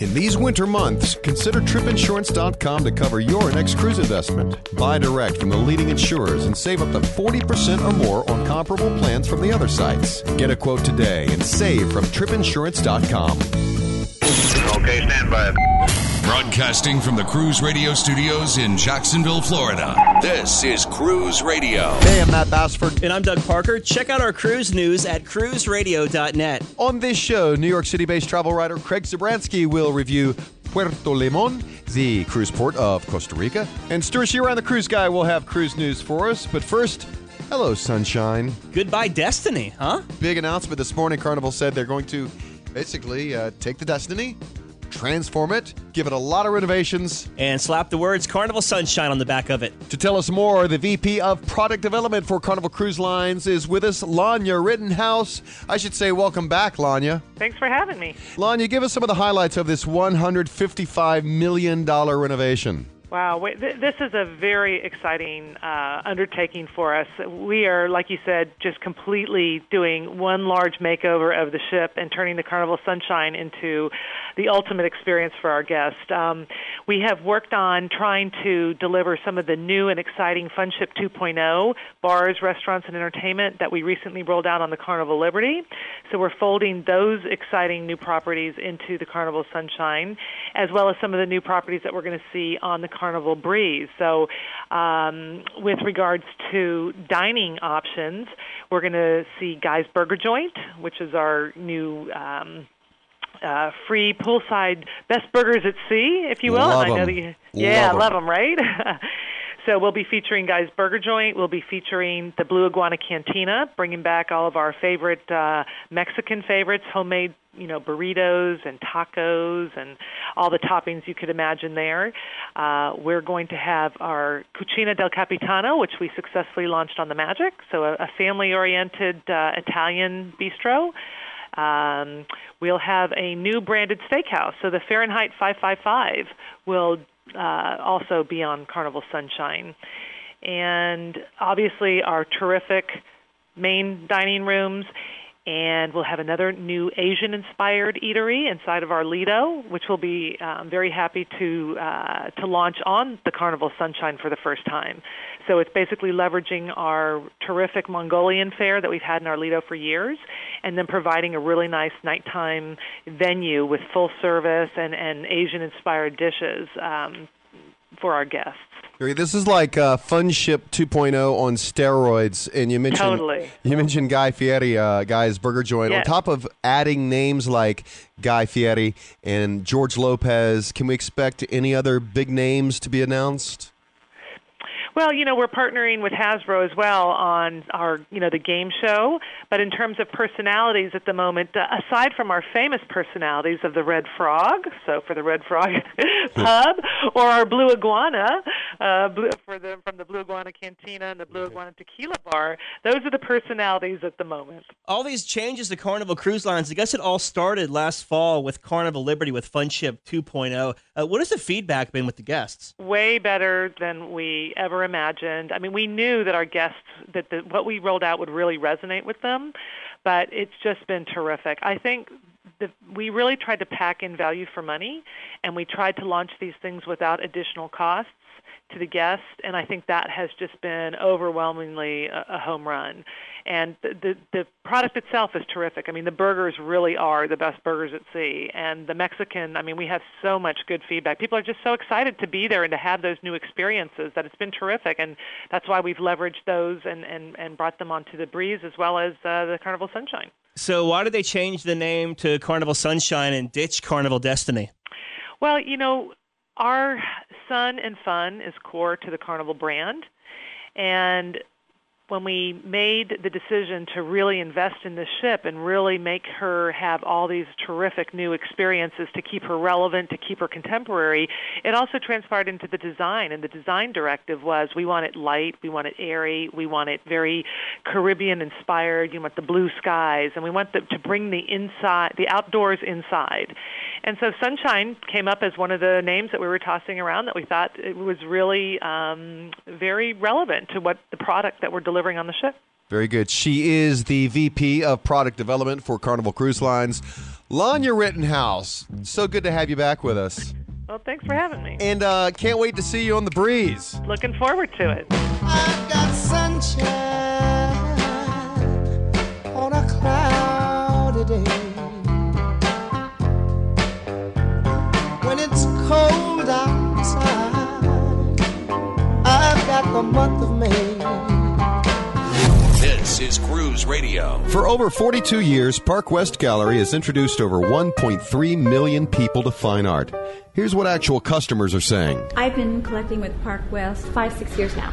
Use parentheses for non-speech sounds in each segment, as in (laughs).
In these winter months, consider tripinsurance.com to cover your next cruise investment. Buy direct from the leading insurers and save up to 40% or more on comparable plans from the other sites. Get a quote today and save from tripinsurance.com. Okay, stand by. Broadcasting from the Cruise Radio studios in Jacksonville, Florida. This is Cruise Radio. Hey, I'm Matt Bassford. And I'm Doug Parker. Check out our cruise news at cruiseradio.net. On this show, New York City based travel writer Craig Zabransky will review Puerto Limon, the cruise port of Costa Rica. And Stuart Shearer, the cruise guy, will have cruise news for us. But first, hello, sunshine. Goodbye, Destiny, huh? Big announcement this morning. Carnival said they're going to basically uh, take the Destiny, transform it, give it a lot of renovations. And slap the words Carnival Sunshine on the back of it. To tell us more, the VP of Product Development for Carnival Cruise Lines is with us, Lania Rittenhouse. I should say, welcome back, Lania. Thanks for having me. Lania, give us some of the highlights of this $155 million renovation. Wow, this is a very exciting uh, undertaking for us. We are, like you said, just completely doing one large makeover of the ship and turning the Carnival Sunshine into the ultimate experience for our guests. Um, we have worked on trying to deliver some of the new and exciting Funship 2.0 bars, restaurants, and entertainment that we recently rolled out on the Carnival Liberty. So we're folding those exciting new properties into the Carnival Sunshine, as well as some of the new properties that we're going to see on the Carnival Breeze. So, um, with regards to dining options, we're going to see Guy's Burger Joint, which is our new. Um, uh, free poolside best burgers at sea, if you will. Love and I know that you, yeah, Love love them, right? (laughs) so we'll be featuring Guy's Burger Joint. We'll be featuring the Blue Iguana Cantina, bringing back all of our favorite uh, Mexican favorites, homemade you know burritos and tacos and all the toppings you could imagine there. Uh, we're going to have our Cucina del Capitano, which we successfully launched on the Magic, so a, a family-oriented uh, Italian bistro. Um, we'll have a new branded steakhouse. So the Fahrenheit 555 will uh, also be on Carnival Sunshine. And obviously, our terrific main dining rooms. And we'll have another new Asian inspired eatery inside of our Lido, which we'll be um, very happy to, uh, to launch on the Carnival Sunshine for the first time. So it's basically leveraging our terrific Mongolian fare that we've had in our Lido for years, and then providing a really nice nighttime venue with full service and, and Asian inspired dishes um, for our guests. This is like uh, Fun Ship 2.0 on steroids, and you mentioned Totally. you mentioned Guy Fieri, uh, Guy's Burger Joint. On top of adding names like Guy Fieri and George Lopez, can we expect any other big names to be announced? Well, you know, we're partnering with Hasbro as well on our, you know, the game show. But in terms of personalities at the moment, uh, aside from our famous personalities of the Red Frog, so for the Red Frog (laughs) Pub, or our Blue Iguana, uh, blue, for the from the Blue Iguana Cantina and the Blue Iguana Tequila Bar, those are the personalities at the moment. All these changes to Carnival Cruise Lines, I guess it all started last fall with Carnival Liberty with Funship 2.0. Uh, what has the feedback been with the guests? way better than we ever imagined. I mean, we knew that our guests that the, what we rolled out would really resonate with them, but it's just been terrific. I think the, we really tried to pack in value for money, and we tried to launch these things without additional costs to the guest, and I think that has just been overwhelmingly a, a home run. And the, the the product itself is terrific. I mean, the burgers really are the best burgers at sea, and the Mexican. I mean, we have so much good feedback. People are just so excited to be there and to have those new experiences that it's been terrific, and that's why we've leveraged those and and and brought them onto the breeze as well as uh, the Carnival Sunshine. So, why did they change the name to Carnival Sunshine and ditch Carnival Destiny? Well, you know, our sun and fun is core to the Carnival brand. And when we made the decision to really invest in this ship and really make her have all these terrific new experiences to keep her relevant, to keep her contemporary, it also transpired into the design. And the design directive was we want it light, we want it airy, we want it very Caribbean inspired, you want the blue skies, and we want the, to bring the inside, the outdoors inside. And so Sunshine came up as one of the names that we were tossing around that we thought it was really um, very relevant to what the product that we're delivering on the ship. Very good. She is the VP of Product Development for Carnival Cruise Lines. Lania Rittenhouse, so good to have you back with us. Well, thanks for having me. And uh, can't wait to see you on the breeze. Looking forward to it. The month of May. This is Cruise Radio. For over 42 years, Park West Gallery has introduced over 1.3 million people to fine art. Here's what actual customers are saying. I've been collecting with Park West five, six years now.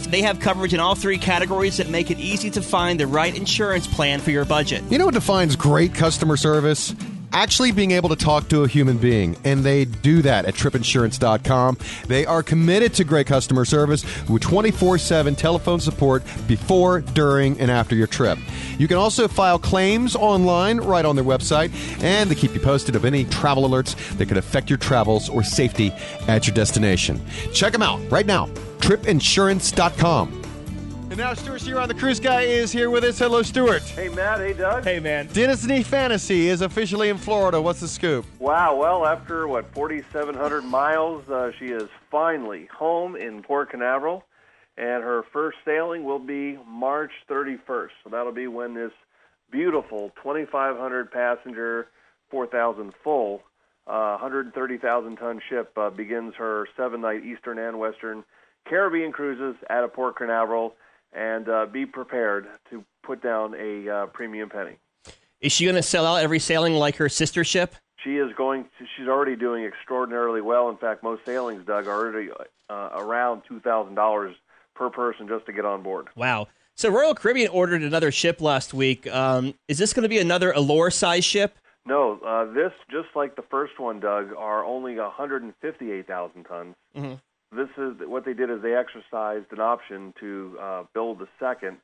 They have coverage in all three categories that make it easy to find the right insurance plan for your budget. You know what defines great customer service? Actually being able to talk to a human being, and they do that at tripinsurance.com. They are committed to great customer service with 24 7 telephone support before, during, and after your trip. You can also file claims online right on their website, and they keep you posted of any travel alerts that could affect your travels or safety at your destination. Check them out right now, tripinsurance.com. And now Stuart Shearer on the Cruise Guy is here with us. Hello, Stuart. Hey, Matt. Hey, Doug. Hey, man. Disney Fantasy is officially in Florida. What's the scoop? Wow. Well, after, what, 4,700 miles, uh, she is finally home in Port Canaveral, and her first sailing will be March 31st. So that'll be when this beautiful 2,500 passenger, 4,000 full, uh, 130,000 ton ship uh, begins her seven night Eastern and Western Caribbean cruises out of Port Canaveral and uh, be prepared to put down a uh, premium penny. Is she going to sell out every sailing like her sister ship? She is going. To, she's already doing extraordinarily well. In fact, most sailings, Doug, are already uh, around two thousand dollars per person just to get on board. Wow. So Royal Caribbean ordered another ship last week. Um, is this going to be another Allure size ship? No, uh, this just like the first one, Doug, are only 158,000 tons. Mm-hmm. This is what they did is they exercised an option to uh, build the second.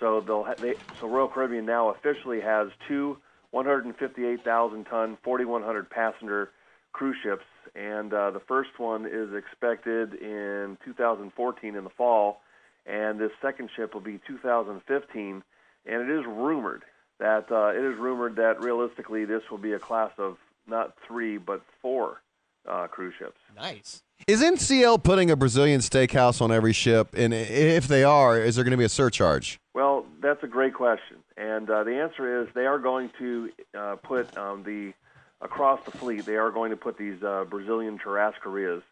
So they'll ha- they, so Royal Caribbean now officially has two 158,000 ton, 4,100 passenger cruise ships, and uh, the first one is expected in 2014 in the fall, and this second ship will be 2015. And it is rumored that uh, it is rumored that realistically this will be a class of not three but four uh, cruise ships. Nice. Is NCL putting a Brazilian steakhouse on every ship? And if they are, is there going to be a surcharge? Well, that's a great question, and uh, the answer is they are going to uh, put um, the across the fleet. They are going to put these uh, Brazilian churrascarias.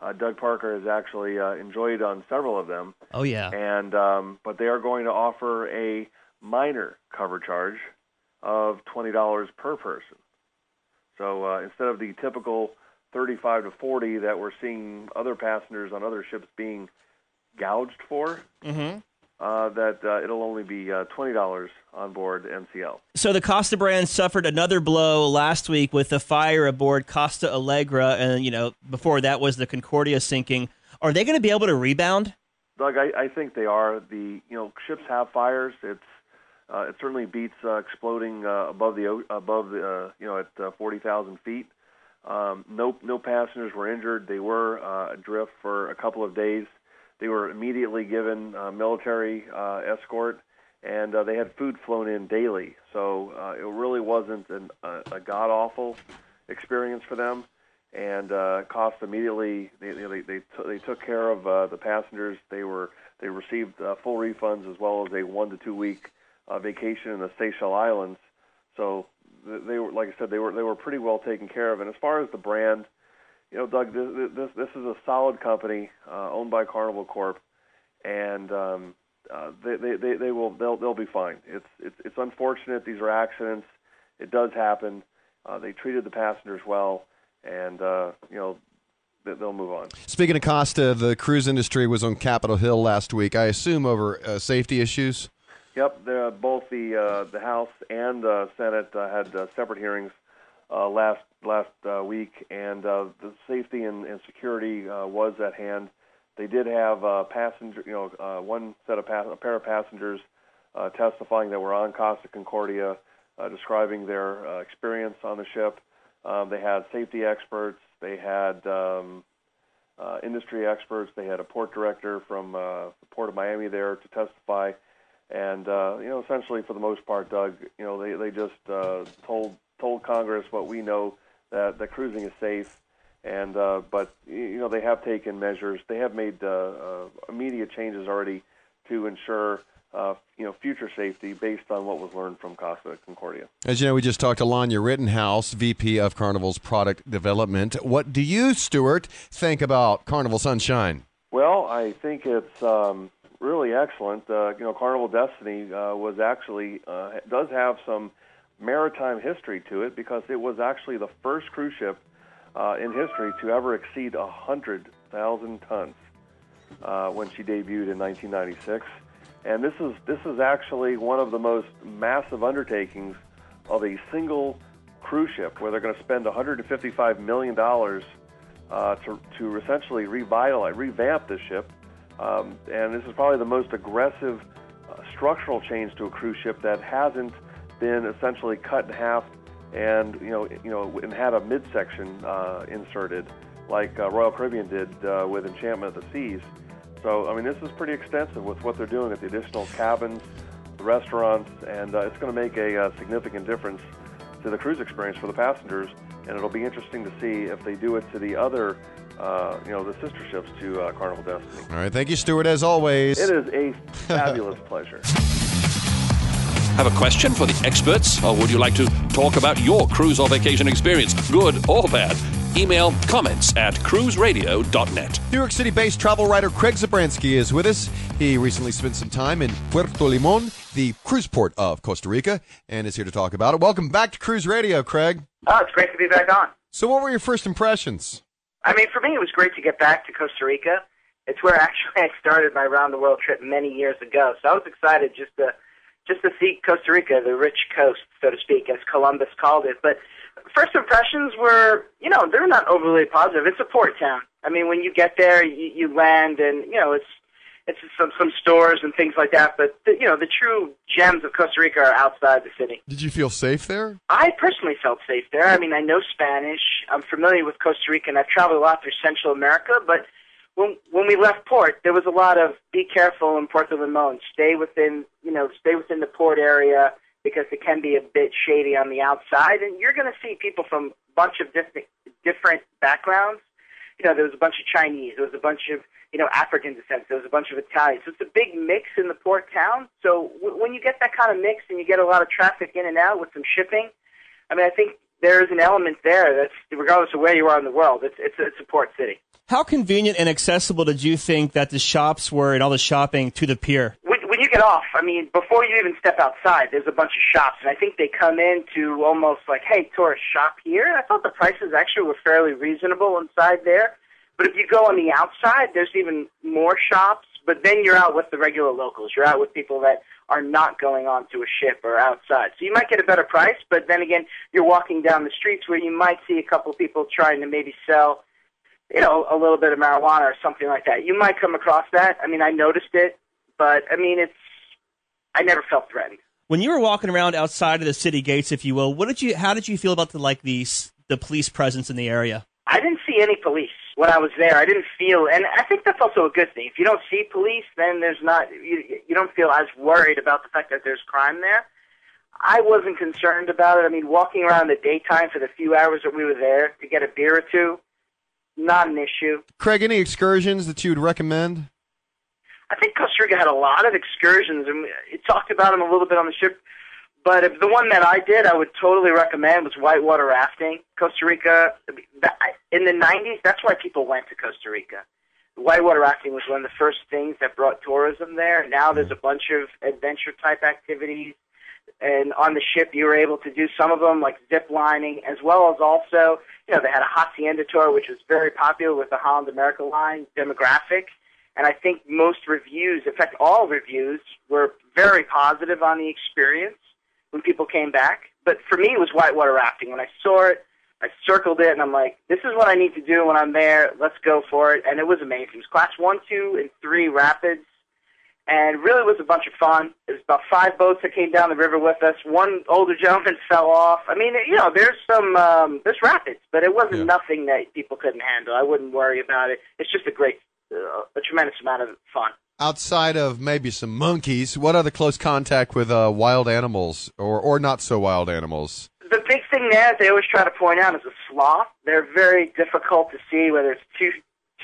Uh, Doug Parker has actually uh, enjoyed on several of them. Oh yeah. And um, but they are going to offer a minor cover charge of twenty dollars per person. So uh, instead of the typical 35 to 40 that we're seeing other passengers on other ships being gouged for, mm-hmm. uh, that uh, it'll only be uh, $20 on board NCL. So the Costa brand suffered another blow last week with the fire aboard Costa Allegra, and you know before that was the Concordia sinking. Are they going to be able to rebound? Doug, I, I think they are. The you know ships have fires. It's uh, it certainly beats uh, exploding uh, above the above the uh, you know at uh, 40,000 feet. Um, no, no passengers were injured. They were uh, adrift for a couple of days. They were immediately given uh, military uh, escort, and uh, they had food flown in daily. So uh, it really wasn't an, a, a god awful experience for them. And uh, cost immediately they they they, t- they took care of uh, the passengers. They were they received uh, full refunds as well as a one to two week uh, vacation in the Seychelles Islands. So they were like I said they were they were pretty well taken care of. And as far as the brand, you know, Doug, this this, this is a solid company uh, owned by Carnival Corp, and um, uh, they, they they they will they'll they'll be fine. It's it's it's unfortunate. These are accidents. It does happen. Uh, they treated the passengers well, and uh, you know they- they'll move on. Speaking of Costa, the cruise industry was on Capitol Hill last week. I assume over uh, safety issues. Yep, the, both the uh, the House and the Senate uh, had uh, separate hearings uh, last last uh, week, and uh, the safety and, and security uh, was at hand. They did have uh, passenger, you know, uh, one set of pass- a pair of passengers uh, testifying that were on Costa Concordia, uh, describing their uh, experience on the ship. Um, they had safety experts. They had um, uh, industry experts. They had a port director from uh, the Port of Miami there to testify. And uh, you know, essentially, for the most part, Doug, you know, they they just uh, told told Congress what we know that that cruising is safe. And uh, but you know, they have taken measures. They have made uh, uh, immediate changes already to ensure uh, you know future safety based on what was learned from Costa Concordia. As you know, we just talked to Lania Rittenhouse, VP of Carnival's product development. What do you, Stuart, think about Carnival Sunshine? Well, I think it's um, really excellent. Uh, you know, Carnival Destiny uh, was actually uh, does have some maritime history to it because it was actually the first cruise ship uh, in history to ever exceed a hundred thousand tons uh, when she debuted in 1996. And this is this is actually one of the most massive undertakings of a single cruise ship, where they're going to spend 155 million dollars uh, to to essentially revitalize, revamp this ship. Um, and this is probably the most aggressive uh, structural change to a cruise ship that hasn't been essentially cut in half and you know you know and had a midsection uh, inserted like uh, Royal Caribbean did uh, with Enchantment of the Seas. So I mean this is pretty extensive with what they're doing with the additional cabins, the restaurants, and uh, it's going to make a uh, significant difference to the cruise experience for the passengers. And it'll be interesting to see if they do it to the other, uh, you know, the sister ships to uh, Carnival Destiny. All right, thank you, Stuart, as always. It is a (laughs) fabulous pleasure. Have a question for the experts, or would you like to talk about your cruise or vacation experience, good or bad? Email comments at cruiseradio.net. New York City based travel writer Craig Zabransky is with us. He recently spent some time in Puerto Limon, the cruise port of Costa Rica, and is here to talk about it. Welcome back to Cruise Radio, Craig. Oh, it's great to be back on. So, what were your first impressions? I mean, for me, it was great to get back to Costa Rica. It's where (laughs) actually I started my round the world trip many years ago. So I was excited just to just to see Costa Rica, the rich coast, so to speak, as Columbus called it. But first impressions were, you know, they're not overly positive. It's a port town. I mean, when you get there, you, you land, and you know, it's it's some some stores and things like that. But the, you know, the true gems of Costa Rica are outside the city. Did you feel safe there? I personally felt safe there. I mean, I know Spanish. I'm familiar with Costa Rica, and I've traveled a lot through Central America. But when when we left port, there was a lot of be careful in Puerto Limon. Stay within, you know, stay within the port area because it can be a bit shady on the outside, and you're going to see people from a bunch of different different backgrounds. You know, there was a bunch of Chinese, there was a bunch of you know African descent, there was a bunch of Italians. So it's a big mix in the port town. So w- when you get that kind of mix and you get a lot of traffic in and out with some shipping, I mean, I think there is an element there that's regardless of where you are in the world, it's it's it's a port city. How convenient and accessible did you think that the shops were and all the shopping to the pier? When, you get off, I mean, before you even step outside, there's a bunch of shops, and I think they come in to almost like, hey, tourist shop here. I thought the prices actually were fairly reasonable inside there. But if you go on the outside, there's even more shops. But then you're out with the regular locals. You're out with people that are not going onto a ship or outside. So you might get a better price, but then again, you're walking down the streets where you might see a couple of people trying to maybe sell, you know, a little bit of marijuana or something like that. You might come across that. I mean, I noticed it, but I mean, it's I never felt threatened. When you were walking around outside of the city gates, if you will, what did you? How did you feel about the like the the police presence in the area? I didn't see any police when I was there. I didn't feel, and I think that's also a good thing. If you don't see police, then there's not you, you don't feel as worried about the fact that there's crime there. I wasn't concerned about it. I mean, walking around in the daytime for the few hours that we were there to get a beer or two, not an issue. Craig, any excursions that you would recommend? Rica had a lot of excursions, and it talked about them a little bit on the ship. But if the one that I did, I would totally recommend was whitewater rafting. Costa Rica, in the 90s, that's why people went to Costa Rica. Whitewater rafting was one of the first things that brought tourism there. Now there's a bunch of adventure type activities. And on the ship, you were able to do some of them, like zip lining, as well as also, you know, they had a hacienda tour, which was very popular with the Holland America Line demographic. And I think most reviews, in fact, all reviews, were very positive on the experience when people came back. But for me, it was whitewater rafting. When I saw it, I circled it, and I'm like, this is what I need to do when I'm there. Let's go for it. And it was amazing. It was class one, two, and three rapids, and really was a bunch of fun. It was about five boats that came down the river with us. One older (laughs) gentleman fell off. I mean, you know, there's some um, there's rapids, but it wasn't Yeah. nothing that people couldn't handle. I wouldn't worry about it. It's just a great, a tremendous amount of fun. Outside of maybe some monkeys, what other close contact with uh, wild animals or, or not so wild animals? The big thing there that they always try to point out is a sloth. They're very difficult to see, whether it's two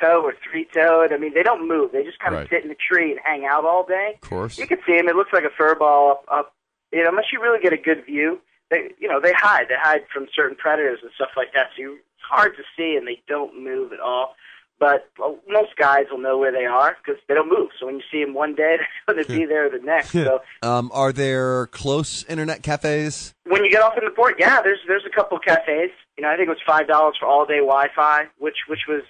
toe or three toed. I mean, they don't move. They just kind of Right. sit in a tree and hang out all day. Of course. You can see them. It looks like a fur ball up, up. You know, unless you really get a good view, they, you know, they hide. They hide from certain predators and stuff like that. So you, it's hard to see, and they don't move at all. But well, most guys will know where they are because they don't move. So when you see them one day, they're going to be there the next. So Um, are there close internet cafes? when you get off in the port, yeah, there's there's a couple of cafes. You know, I think it was five dollars for all day Wi-Fi, which which was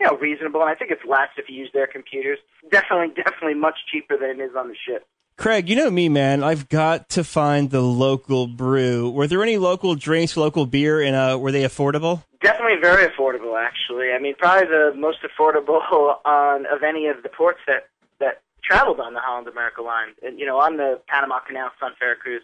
you know reasonable, and I think it's less if you use their computers. Definitely, definitely much cheaper than it is on the ship. Craig, you know me, man. I've got to find the local brew. Were there any local drinks, local beer, and uh, were they affordable? Definitely very affordable, actually. I mean, probably the most affordable (laughs) on of any of the ports that that traveled on the Holland America line. And you know, on the Panama Canal Sunfair cruise,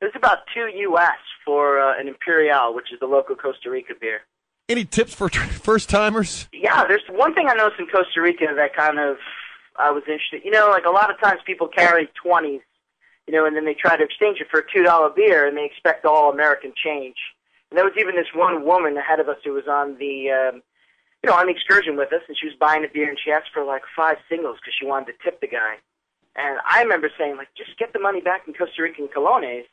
it was about two U.S. for uh, an Imperial, which is the local Costa Rica beer. Any tips for first timers? Yeah, there's one thing I noticed in Costa Rica that kind of I was interested. You know, like a lot of times people carry twenties, you know, and then they try to exchange it for a two dollar beer, and they expect all American change. And there was even this one woman ahead of us who was on the, um, you know, on the excursion with us, and she was buying a beer, and she asked for like five singles because she wanted to tip the guy. And I remember saying, like, just get the money back in Costa Rican colones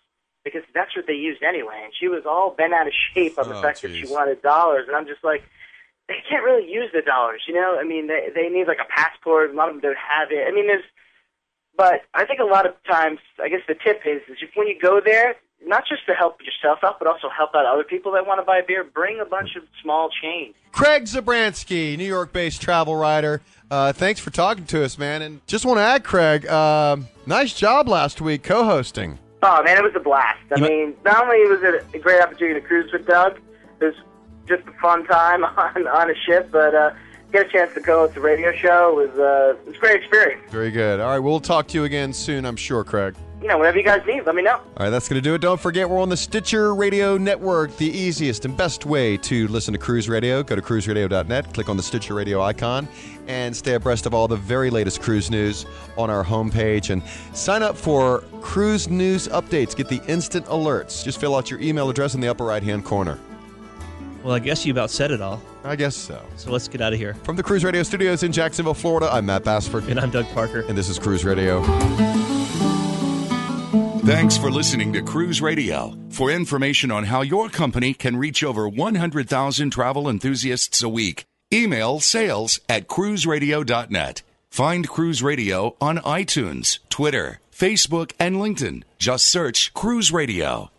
because that's what they used anyway. And she was all bent out of shape on the Oh, fact that she wanted dollars, and I'm just like they can't really use the dollars, you know. I mean, they they need like a passport. A lot of them don't have it. I mean, there's, but I think a lot of times, I guess the tip is, is if when you go there, not just to help yourself out, but also help out other people that want to buy a beer. Bring a bunch of small change. Craig Zabransky, New York based travel writer. Uh, thanks for talking to us, man. And just want to add, Craig, um, nice job last week co hosting. Oh man, it was a blast. I mean, not only was it a great opportunity to cruise with Doug, it was just a fun time (laughs) on on a ship, but uh, get a chance to go to the radio show was uh, it was a great experience. Very good. All right, we'll talk to you again soon, I'm sure, Craig. You know, whatever you guys need, let me know. All right, that's going to do it. Don't forget, we're on the Stitcher Radio Network, the easiest and best way to listen to Cruise Radio. Go to cruiseradio.net, click on the Stitcher Radio icon, and stay abreast of all the very latest cruise news on our homepage. And sign up for cruise news updates. Get the instant alerts. Just fill out your email address in the upper right hand corner. Well, I guess you about said it all. I guess so. So let's get out of here. From the Cruise Radio studios in Jacksonville, Florida, I'm Matt Bassford. And I'm Doug Parker. And this is Cruise Radio. Thanks for listening to Cruise Radio. For information on how your company can reach over 100,000 travel enthusiasts a week, email sales at cruiseradio.net. Find Cruise Radio on iTunes, Twitter, Facebook, and LinkedIn. Just search Cruise Radio.